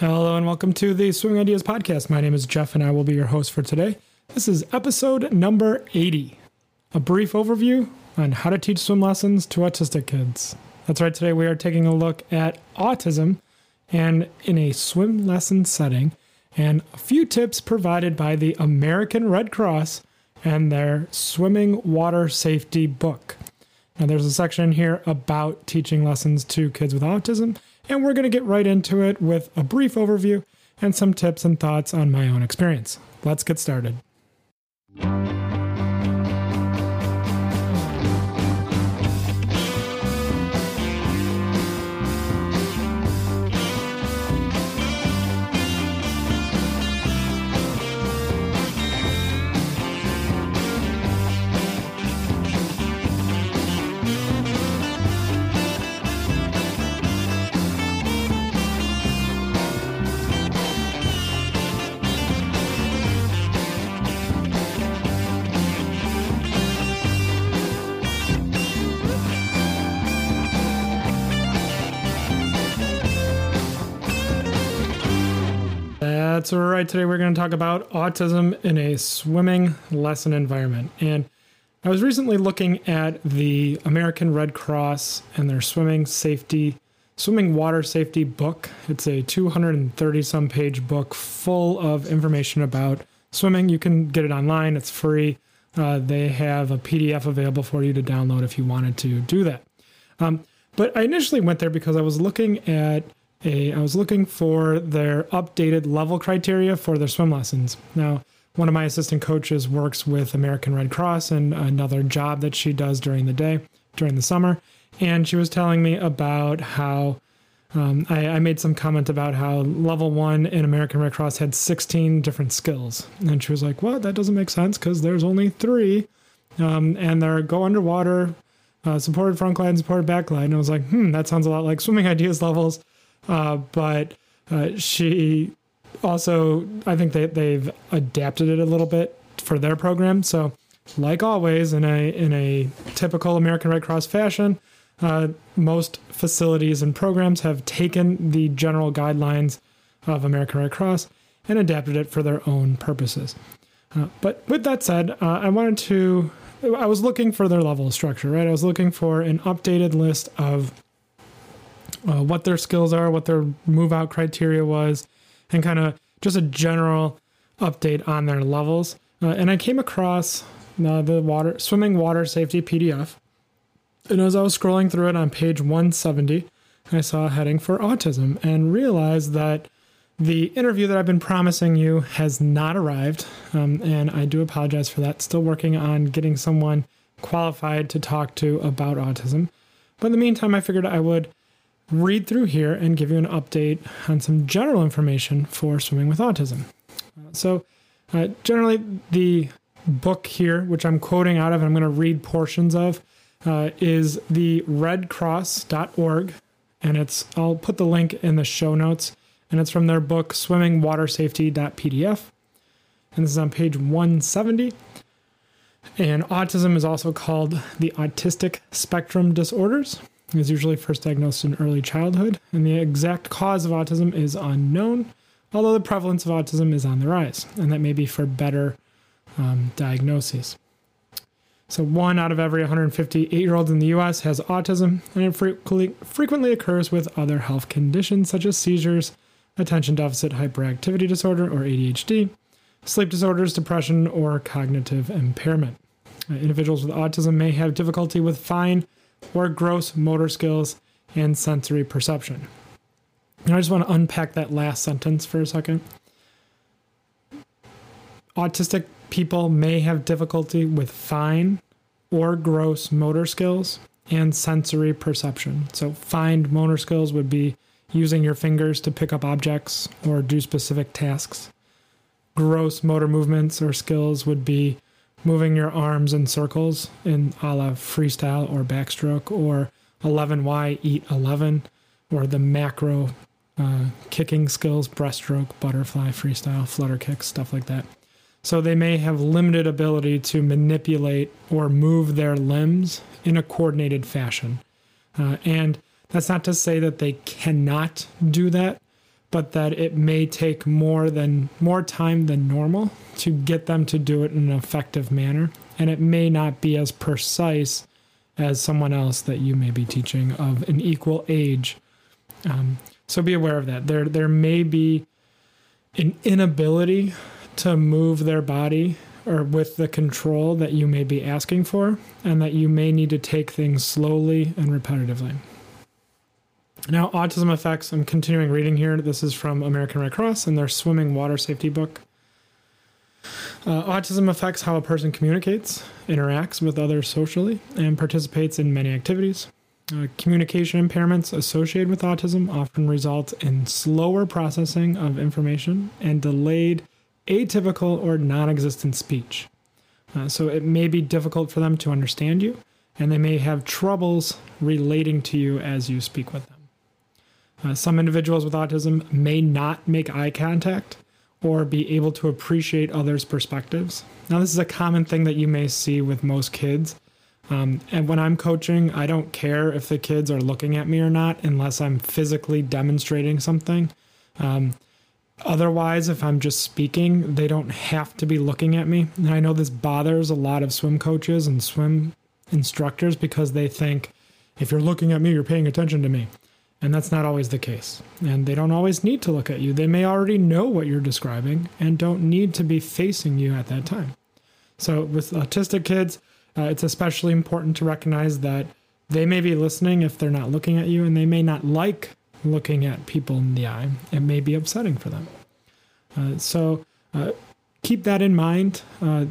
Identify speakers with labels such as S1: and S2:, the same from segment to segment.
S1: Hello and welcome to the Swimming Ideas Podcast. My name is Jeff and I will be your host for today. This is episode number 80 a brief overview on how to teach swim lessons to autistic kids. That's right, today we are taking a look at autism and in a swim lesson setting and a few tips provided by the American Red Cross and their swimming water safety book. Now, there's a section here about teaching lessons to kids with autism and we're going to get right into it with a brief overview and some tips and thoughts on my own experience. Let's get started. That's right. Today we're going to talk about autism in a swimming lesson environment. And I was recently looking at the American Red Cross and their swimming safety, swimming water safety book. It's a 230 some page book full of information about swimming. You can get it online, it's free. Uh, they have a PDF available for you to download if you wanted to do that. Um, but I initially went there because I was looking at a I was looking for their updated level criteria for their swim lessons. Now, one of my assistant coaches works with American Red Cross and another job that she does during the day, during the summer, and she was telling me about how um, I, I, made some comment about how level one in American Red Cross had 16 different skills, and she was like, "What? That doesn't make sense because there's only three, um, and they're go underwater." Uh, supported front glide and supported back glide. And I was like, hmm, that sounds a lot like swimming ideas levels. Uh, but uh, she also, I think that they've adapted it a little bit for their program. So, like always, in a in a typical American Red Cross fashion, uh, most facilities and programs have taken the general guidelines of American Red Cross and adapted it for their own purposes. Uh, but with that said, uh, I wanted to. I was looking for their level of structure, right? I was looking for an updated list of uh, what their skills are, what their move out criteria was, and kind of just a general update on their levels. Uh, and I came across uh, the water swimming water safety PDF. And as I was scrolling through it on page 170, I saw a heading for autism and realized that the interview that I've been promising you has not arrived. Um, and I do apologize for that. Still working on getting someone qualified to talk to about autism. But in the meantime, I figured I would read through here and give you an update on some general information for swimming with autism. So, uh, generally, the book here, which I'm quoting out of, and I'm going to read portions of, uh, is the redcross.org. And it's, I'll put the link in the show notes. And it's from their book, Swimming Water Safety.pdf. And this is on page 170. And autism is also called the autistic spectrum disorders is usually first diagnosed in early childhood, and the exact cause of autism is unknown, although the prevalence of autism is on the rise, and that may be for better um, diagnoses. So, one out of every 158 year olds in the US has autism, and it frequently, frequently occurs with other health conditions such as seizures, attention deficit hyperactivity disorder or ADHD, sleep disorders, depression, or cognitive impairment. Uh, individuals with autism may have difficulty with fine or gross motor skills and sensory perception. And I just want to unpack that last sentence for a second. Autistic people may have difficulty with fine or gross motor skills and sensory perception. So, fine motor skills would be using your fingers to pick up objects or do specific tasks. Gross motor movements or skills would be moving your arms in circles in a la freestyle or backstroke or 11Y eat 11 or the macro uh, kicking skills, breaststroke, butterfly, freestyle, flutter kicks, stuff like that. So they may have limited ability to manipulate or move their limbs in a coordinated fashion. Uh, and that's not to say that they cannot do that, but that it may take more than more time than normal to get them to do it in an effective manner. And it may not be as precise as someone else that you may be teaching of an equal age. Um, so be aware of that. There there may be an inability to move their body or with the control that you may be asking for and that you may need to take things slowly and repetitively now, autism effects, I'm continuing reading here. This is from American Red Cross and their swimming water safety book. Uh, autism affects how a person communicates, interacts with others socially, and participates in many activities. Uh, communication impairments associated with autism often result in slower processing of information and delayed, atypical, or non existent speech. Uh, so it may be difficult for them to understand you, and they may have troubles relating to you as you speak with them. Uh, some individuals with autism may not make eye contact or be able to appreciate others' perspectives. Now, this is a common thing that you may see with most kids. Um, and when I'm coaching, I don't care if the kids are looking at me or not unless I'm physically demonstrating something. Um, otherwise, if I'm just speaking, they don't have to be looking at me. And I know this bothers a lot of swim coaches and swim instructors because they think if you're looking at me, you're paying attention to me. And that's not always the case. And they don't always need to look at you. They may already know what you're describing and don't need to be facing you at that time. So, with autistic kids, uh, it's especially important to recognize that they may be listening if they're not looking at you, and they may not like looking at people in the eye. It may be upsetting for them. Uh, so, uh, keep that in mind. Uh,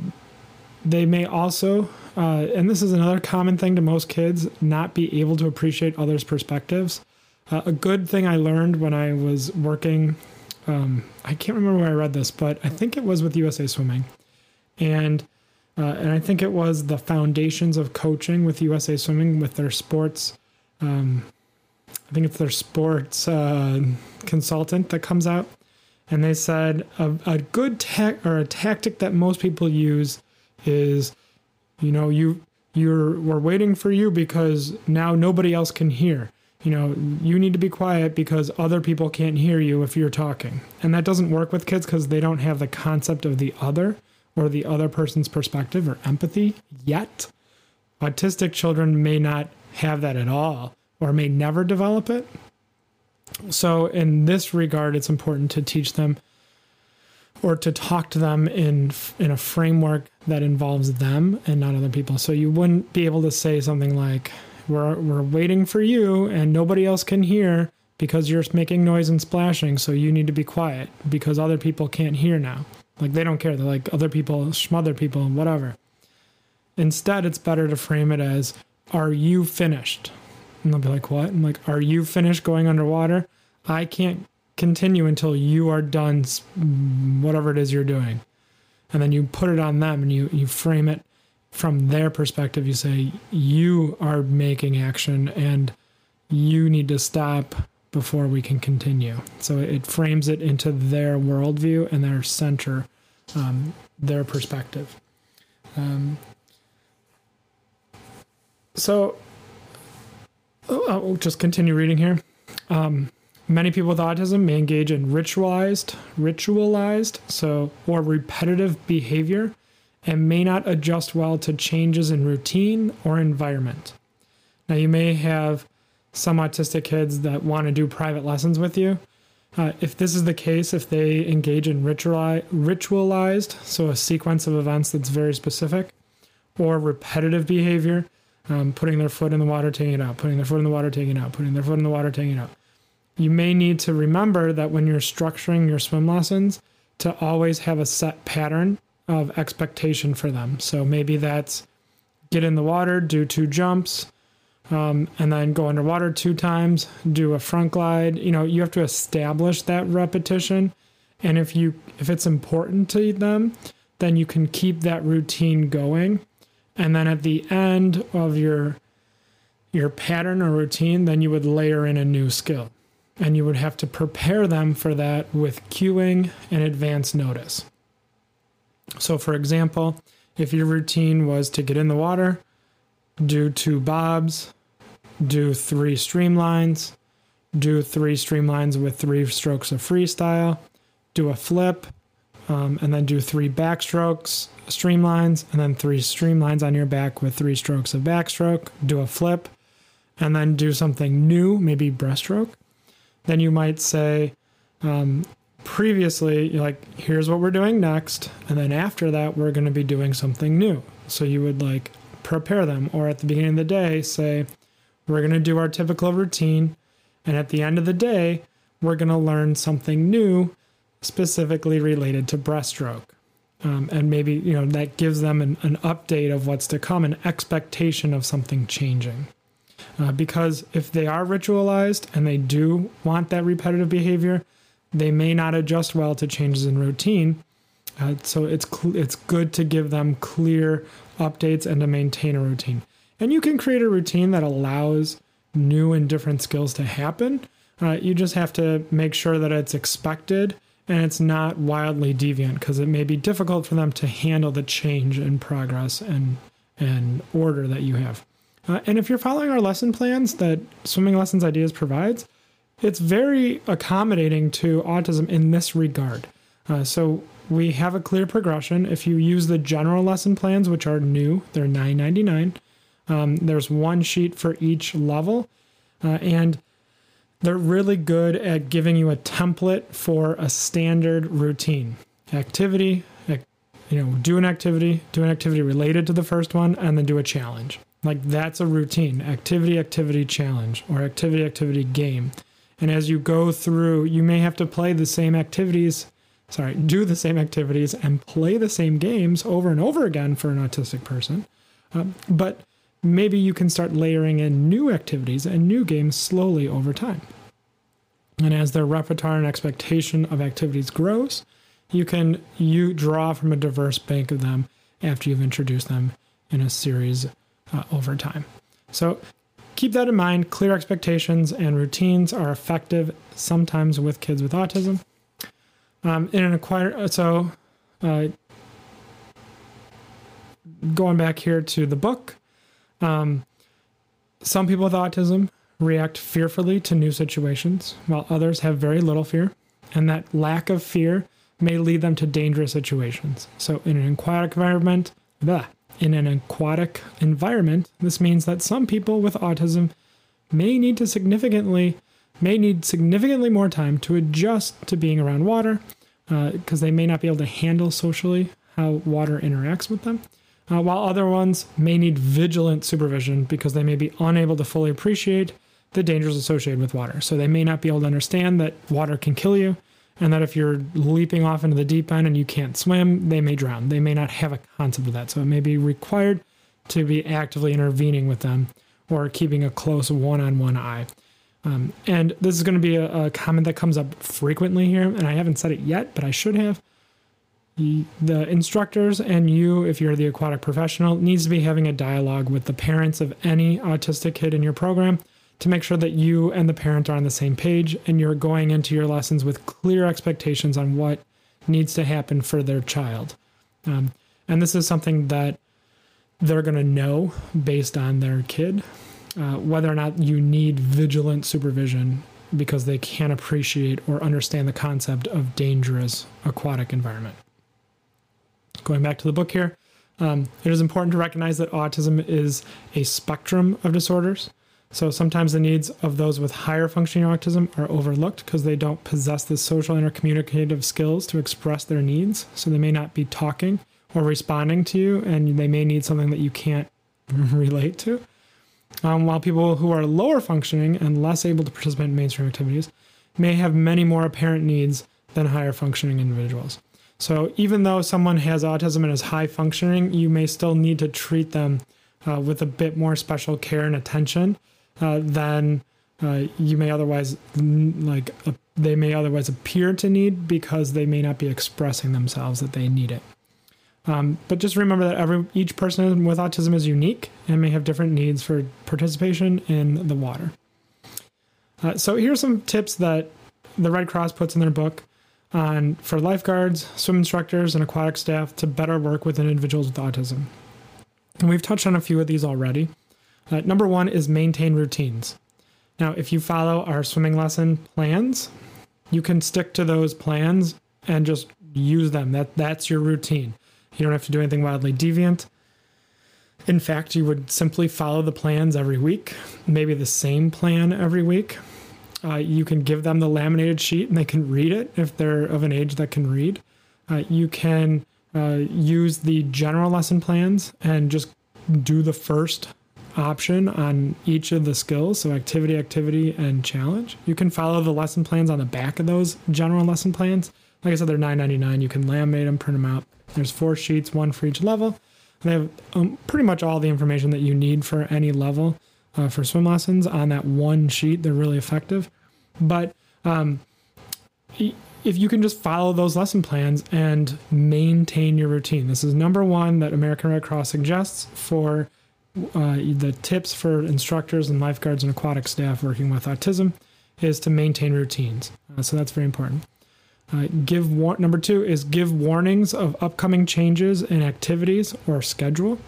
S1: they may also, uh, and this is another common thing to most kids, not be able to appreciate others' perspectives. Uh, a good thing I learned when I was working, um, I can't remember where I read this, but I think it was with USA Swimming, and uh, and I think it was the foundations of coaching with USA Swimming with their sports. Um, I think it's their sports uh, consultant that comes out, and they said a, a good tech or a tactic that most people use is, you know, you you're we're waiting for you because now nobody else can hear you know, you need to be quiet because other people can't hear you if you're talking. And that doesn't work with kids because they don't have the concept of the other or the other person's perspective or empathy yet. Autistic children may not have that at all or may never develop it. So, in this regard, it's important to teach them or to talk to them in in a framework that involves them and not other people. So you wouldn't be able to say something like, we're, we're waiting for you and nobody else can hear because you're making noise and splashing. So you need to be quiet because other people can't hear now. Like they don't care. They're like other people, smother people, and whatever. Instead, it's better to frame it as, Are you finished? And they'll be like, What? I'm like, Are you finished going underwater? I can't continue until you are done whatever it is you're doing. And then you put it on them and you, you frame it from their perspective, you say, you are making action and you need to stop before we can continue. So it frames it into their worldview and their center, um, their perspective. Um, so I'll just continue reading here. Um, many people with autism may engage in ritualized, ritualized, so or repetitive behavior and may not adjust well to changes in routine or environment. Now, you may have some autistic kids that want to do private lessons with you. Uh, if this is the case, if they engage in rituali- ritualized, so a sequence of events that's very specific, or repetitive behavior, um, putting their foot in the water, taking it out, putting their foot in the water, taking it out, putting their foot in the water, taking it out. You may need to remember that when you're structuring your swim lessons, to always have a set pattern of expectation for them. So maybe that's get in the water, do two jumps, um, and then go underwater two times, do a front glide. You know, you have to establish that repetition. And if you if it's important to them, then you can keep that routine going. And then at the end of your your pattern or routine, then you would layer in a new skill. And you would have to prepare them for that with cueing and advance notice. So, for example, if your routine was to get in the water, do two bobs, do three streamlines, do three streamlines with three strokes of freestyle, do a flip, um, and then do three backstrokes, streamlines, and then three streamlines on your back with three strokes of backstroke, do a flip, and then do something new, maybe breaststroke. Then you might say, um, previously, like, here's what we're doing next. And then after that, we're going to be doing something new. So you would like prepare them, or at the beginning of the day, say, we're going to do our typical routine. And at the end of the day, we're going to learn something new specifically related to breaststroke. Um, and maybe, you know, that gives them an, an update of what's to come, an expectation of something changing. Uh, because if they are ritualized and they do want that repetitive behavior, they may not adjust well to changes in routine. Uh, so it's cl- it's good to give them clear updates and to maintain a routine. And you can create a routine that allows new and different skills to happen. Uh, you just have to make sure that it's expected and it's not wildly deviant because it may be difficult for them to handle the change in progress and and order that you have. Uh, and if you're following our lesson plans that Swimming Lessons Ideas provides, it's very accommodating to autism in this regard. Uh, so we have a clear progression. If you use the general lesson plans, which are new, they're $9.99. Um, there's one sheet for each level, uh, and they're really good at giving you a template for a standard routine activity. You know, do an activity, do an activity related to the first one, and then do a challenge. Like that's a routine activity, activity, challenge, or activity, activity, game. And as you go through, you may have to play the same activities, sorry, do the same activities and play the same games over and over again for an autistic person. Um, but maybe you can start layering in new activities and new games slowly over time. And as their repertoire and expectation of activities grows, you can you draw from a diverse bank of them after you've introduced them in a series uh, over time. So keep that in mind. Clear expectations and routines are effective sometimes with kids with autism. Um, in an acquired, so uh, going back here to the book, um, some people with autism react fearfully to new situations, while others have very little fear, and that lack of fear may lead them to dangerous situations. So, in an aquatic environment, blah, in an aquatic environment, this means that some people with autism may need to significantly may need significantly more time to adjust to being around water because uh, they may not be able to handle socially how water interacts with them. Uh, while other ones may need vigilant supervision because they may be unable to fully appreciate the dangers associated with water. So they may not be able to understand that water can kill you and that if you're leaping off into the deep end and you can't swim, they may drown. They may not have a concept of that. So it may be required to be actively intervening with them or keeping a close one on one eye. Um, and this is going to be a, a, comment that comes up frequently here, and I haven't said it yet, but I should have. The instructors and you, if you're the aquatic professional, needs to be having a dialogue with the parents of any autistic kid in your program to make sure that you and the parent are on the same page and you're going into your lessons with clear expectations on what needs to happen for their child. Um, and this is something that they're going to know based on their kid, uh, whether or not you need vigilant supervision because they can't appreciate or understand the concept of dangerous aquatic environment. Going back to the book here, um, it is important to recognize that autism is a spectrum of disorders. So sometimes the needs of those with higher functioning autism are overlooked because they don't possess the social and communicative skills to express their needs. So they may not be talking or responding to you, and they may need something that you can't relate to. Um, while people who are lower functioning and less able to participate in mainstream activities may have many more apparent needs than higher functioning individuals. So even though someone has autism and is high functioning, you may still need to treat them uh, with a bit more special care and attention uh, than uh, you may otherwise like uh, they may otherwise appear to need because they may not be expressing themselves that they need it. Um, but just remember that every each person with autism is unique and may have different needs for participation in the water. Uh, so here's some tips that the Red Cross puts in their book on for lifeguards, swim instructors, and aquatic staff to better work with individuals with autism. And we've touched on a few of these already. Uh, number one is maintain routines. Now, if you follow our swimming lesson plans, you can stick to those plans and just use them. That that's your routine. You don't have to do anything wildly deviant. In fact, you would simply follow the plans every week, maybe the same plan every week. Uh, you can give them the laminated sheet and they can read it if they're of an age that can read. Uh, you can uh, use the general lesson plans and just do the first option on each of the skills so activity activity and challenge. You can follow the lesson plans on the back of those general lesson plans. Like i said they're 9.99 you can laminate them print them out. There's four sheets one for each level. They have um, pretty much all the information that you need for any level uh, for swim lessons on that one sheet. They're really effective. But um, if you can just follow those lesson plans and maintain your routine. This is number one that american red cross suggests for uh, the tips for instructors and lifeguards and aquatic staff working with autism is to maintain routines. Uh, so that's very important. Uh, give war- number two is give warnings of upcoming changes in activities or schedule.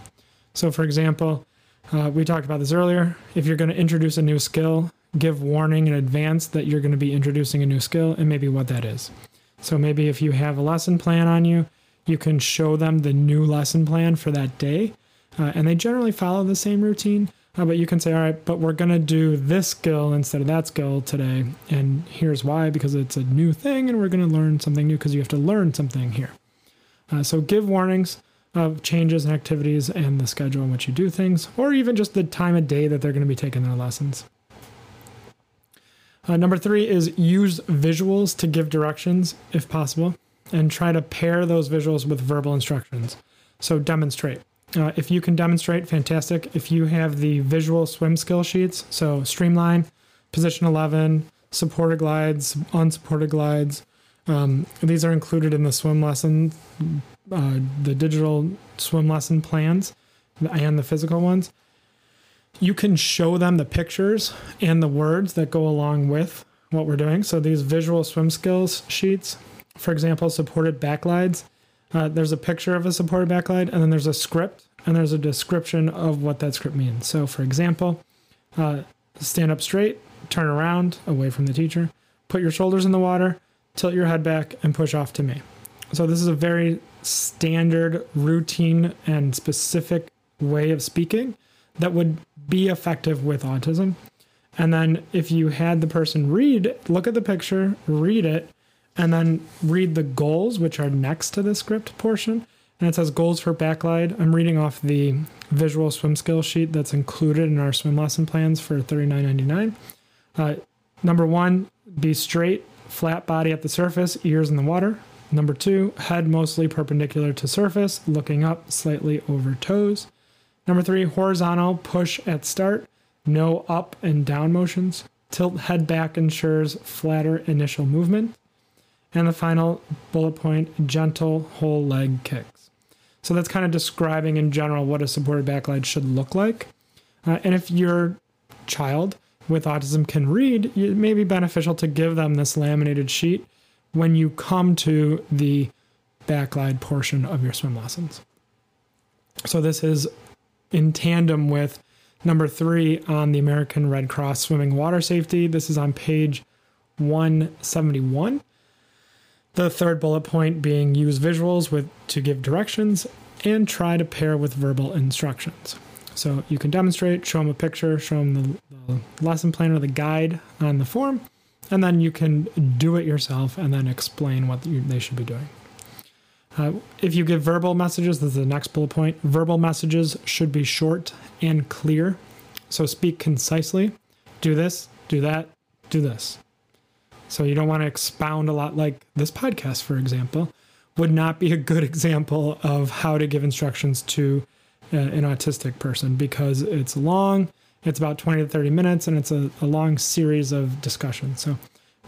S1: So, for example, uh, we talked about this earlier. If you're going to introduce a new skill, give warning in advance that you're going to be introducing a new skill and maybe what that is. So, maybe if you have a lesson plan on you, you can show them the new lesson plan for that day uh, and they generally follow the same routine. Uh, but you can say, all right, but we're going to do this skill instead of that skill today. And here's why because it's a new thing and we're going to learn something new because you have to learn something here. Uh, so give warnings of changes in activities and the schedule in which you do things, or even just the time of day that they're going to be taking their lessons. Uh, number three is use visuals to give directions if possible, and try to pair those visuals with verbal instructions. So demonstrate. Uh, if you can demonstrate, fantastic. If you have the visual swim skill sheets, so streamline, position 11, supported glides, unsupported glides, um, these are included in the swim lesson, uh, the digital swim lesson plans and the physical ones. You can show them the pictures and the words that go along with what we're doing. So these visual swim skills sheets, for example, supported backglides uh, there's a picture of a supported backglide, and then there's a script, and there's a description of what that script means. So, for example, uh, stand up straight, turn around away from the teacher, put your shoulders in the water, tilt your head back, and push off to me. So, this is a very standard, routine, and specific way of speaking that would be effective with autism. And then, if you had the person read, look at the picture, read it, and then read the goals, which are next to the script portion. And it says goals for backglide. I'm reading off the visual swim skill sheet that's included in our swim lesson plans for $39.99. Uh, number one, be straight, flat body at the surface, ears in the water. Number two, head mostly perpendicular to surface, looking up slightly over toes. Number three, horizontal, push at start, no up and down motions. Tilt head back ensures flatter initial movement. And the final bullet point gentle whole leg kicks. So that's kind of describing in general what a supported backglide should look like. Uh, and if your child with autism can read, it may be beneficial to give them this laminated sheet when you come to the backglide portion of your swim lessons. So this is in tandem with number three on the American Red Cross swimming water safety. This is on page 171. The third bullet point being use visuals with to give directions and try to pair with verbal instructions. So you can demonstrate, show them a picture, show them the, the lesson plan or the guide on the form, and then you can do it yourself and then explain what you, they should be doing. Uh, if you give verbal messages, this is the next bullet point. Verbal messages should be short and clear. So speak concisely. Do this, do that, do this. So you don't want to expound a lot like this podcast, for example, would not be a good example of how to give instructions to uh, an autistic person because it's long, it's about 20 to 30 minutes, and it's a, a long series of discussions. So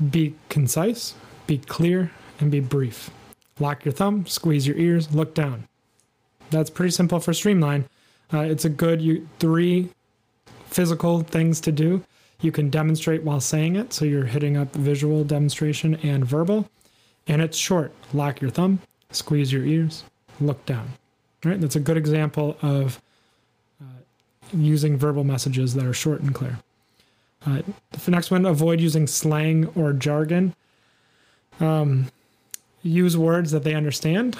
S1: be concise, be clear, and be brief. Lock your thumb, squeeze your ears, look down. That's pretty simple for Streamline. Uh, it's a good you, three physical things to do you can demonstrate while saying it, so you're hitting up visual demonstration and verbal. And it's short. Lock your thumb, squeeze your ears, look down. All right, That's a good example of uh, using verbal messages that are short and clear. Uh, the next one, avoid using slang or jargon. Um, use words that they understand.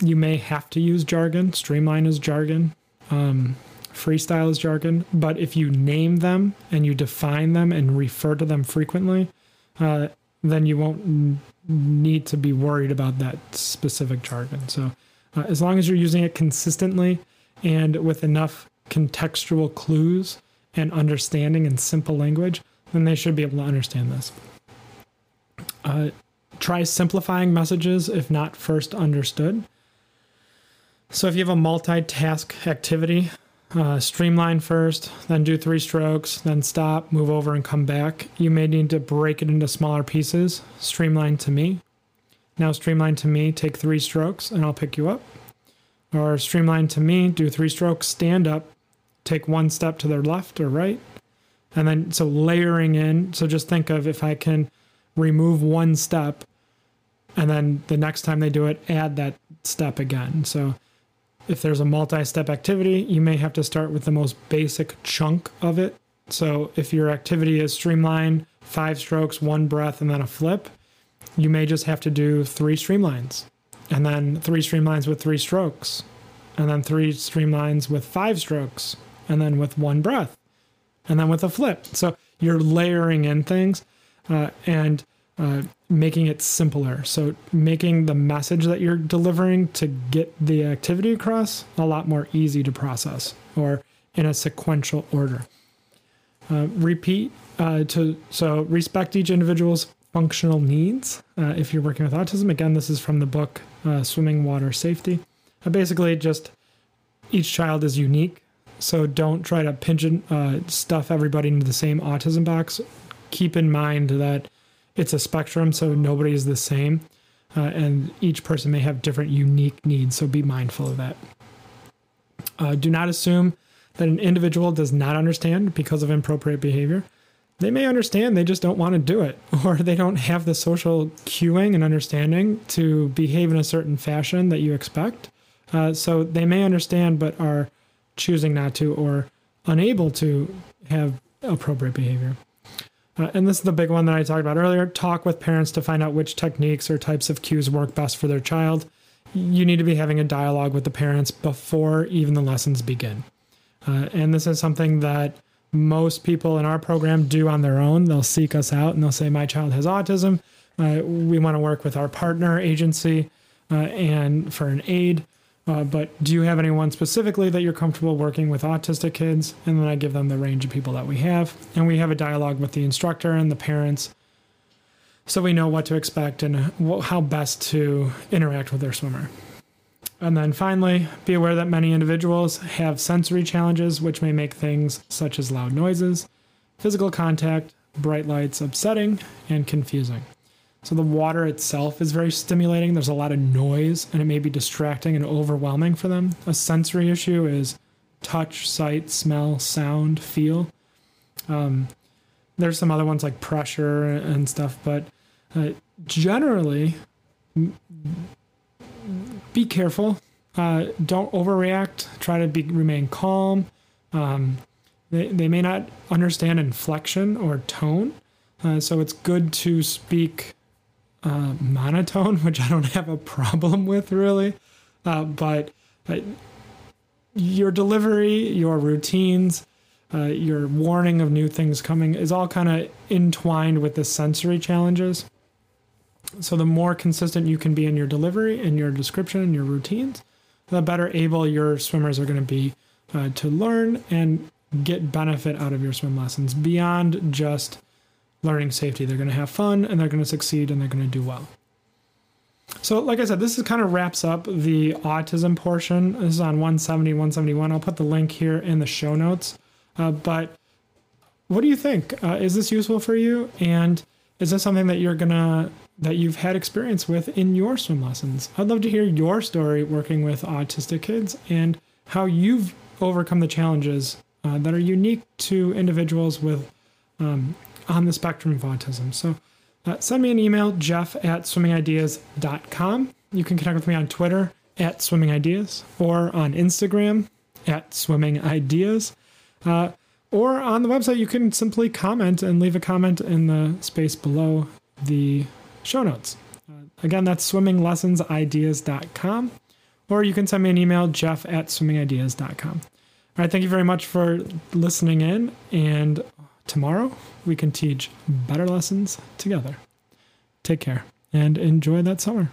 S1: You may have to use jargon. Streamline is jargon. Um, freestyle is jargon. But if you name them and you define them and refer to them frequently, uh, then you won't n- need to be worried about that specific jargon. So, uh, as long as you're using it consistently and with enough contextual clues and understanding in simple language, then they should be able to understand this. Uh, try simplifying messages if not first understood. So, if you have a multitask activity, uh, streamline first, then do three strokes, then stop, move over, and come back. You may need to break it into smaller pieces. Streamline to me. Now, streamline to me, take three strokes, and I'll pick you up. Or streamline to me, do three strokes, stand up, take one step to the left or right. And then, so layering in. So just think of if I can remove one step, and then the next time they do it, add that step again. So, if there's a multi-step activity, you may have to start with the most basic chunk of it. So if your activity is streamline, five strokes, one breath, and then a flip, you may just have to do three streamlines, and then three streamlines with three strokes, and then three streamlines with five strokes, and then with one breath, and then with a flip. So you're layering in things, uh, and uh, making it simpler. So making the message that you're delivering to get the activity across a lot more easy to process or in a sequential order. Uh, repeat uh, to so respect each individual's functional needs. Uh, if you're working with autism, again, this is from the book uh, Swimming Water Safety. Basically, just each child is unique, so don't try to pigeon stuff everybody into the same autism box. Keep in mind that it's a spectrum, so nobody is the same. Uh, and each person may have different unique needs, so be mindful of that. Uh, do not assume that an individual does not understand because of inappropriate behavior. They may understand, they just don't want to do it, or they don't have the social cueing and understanding to behave in a certain fashion that you expect. Uh, so they may understand, but are choosing not to or unable to have appropriate behavior. Uh, and this is the big one that I talked about earlier talk with parents to find out which techniques or types of cues work best for their child. You need to be having a dialogue with the parents before even the lessons begin. Uh, and this is something that most people in our program do on their own. They'll seek us out and they'll say, My child has autism. Uh, we want to work with our partner agency uh, and for an aid. Uh, but do you have anyone specifically that you're comfortable working with autistic kids? And then I give them the range of people that we have. And we have a dialogue with the instructor and the parents so we know what to expect and how best to interact with their swimmer. And then finally, be aware that many individuals have sensory challenges, which may make things such as loud noises, physical contact, bright lights upsetting and confusing. So the water itself is very stimulating. There's a lot of noise and it may be distracting and overwhelming for them. A sensory issue is touch, sight, smell, sound, feel. Um, there's some other ones like pressure and stuff, but uh, generally, be careful. Uh, don't overreact. Try to be remain calm. Um, they, they may not understand inflection or tone, uh, so it's good to speak uh, monotone, which I don't have a problem with really. Uh, but uh, your delivery, your routines, uh, your warning of new things coming is all kind of entwined with the sensory challenges. So the more consistent you can be in your delivery and your description and your routines, the better able your swimmers are going to be uh, to learn and get benefit out of your swim lessons beyond just learning safety. They're going to have fun and they're going to succeed and they're going to do well. So, like I said, this is kind of wraps up the autism portion. This is on 170, 171. I'll put the link here in the show notes. Uh, but what do you think? Uh, is this useful for you? And is this something that you're gonna that you've had experience with in your swim lessons? I'd love to hear your story working with autistic kids and how you've overcome the challenges uh, that are unique to individuals with um, on the spectrum of autism. So uh, send me an email, jeff at swimmingideas.com. You can connect with me on Twitter at swimmingideas or on Instagram at swimmingideas. Uh, or on the website, you can simply comment and leave a comment in the space below the show notes. Uh, again, that's swimminglessonsideas.com, or you can send me an email, jeff at swimmingideas.com. All right, thank you very much for listening in, and tomorrow we can teach better lessons together. Take care and enjoy that summer.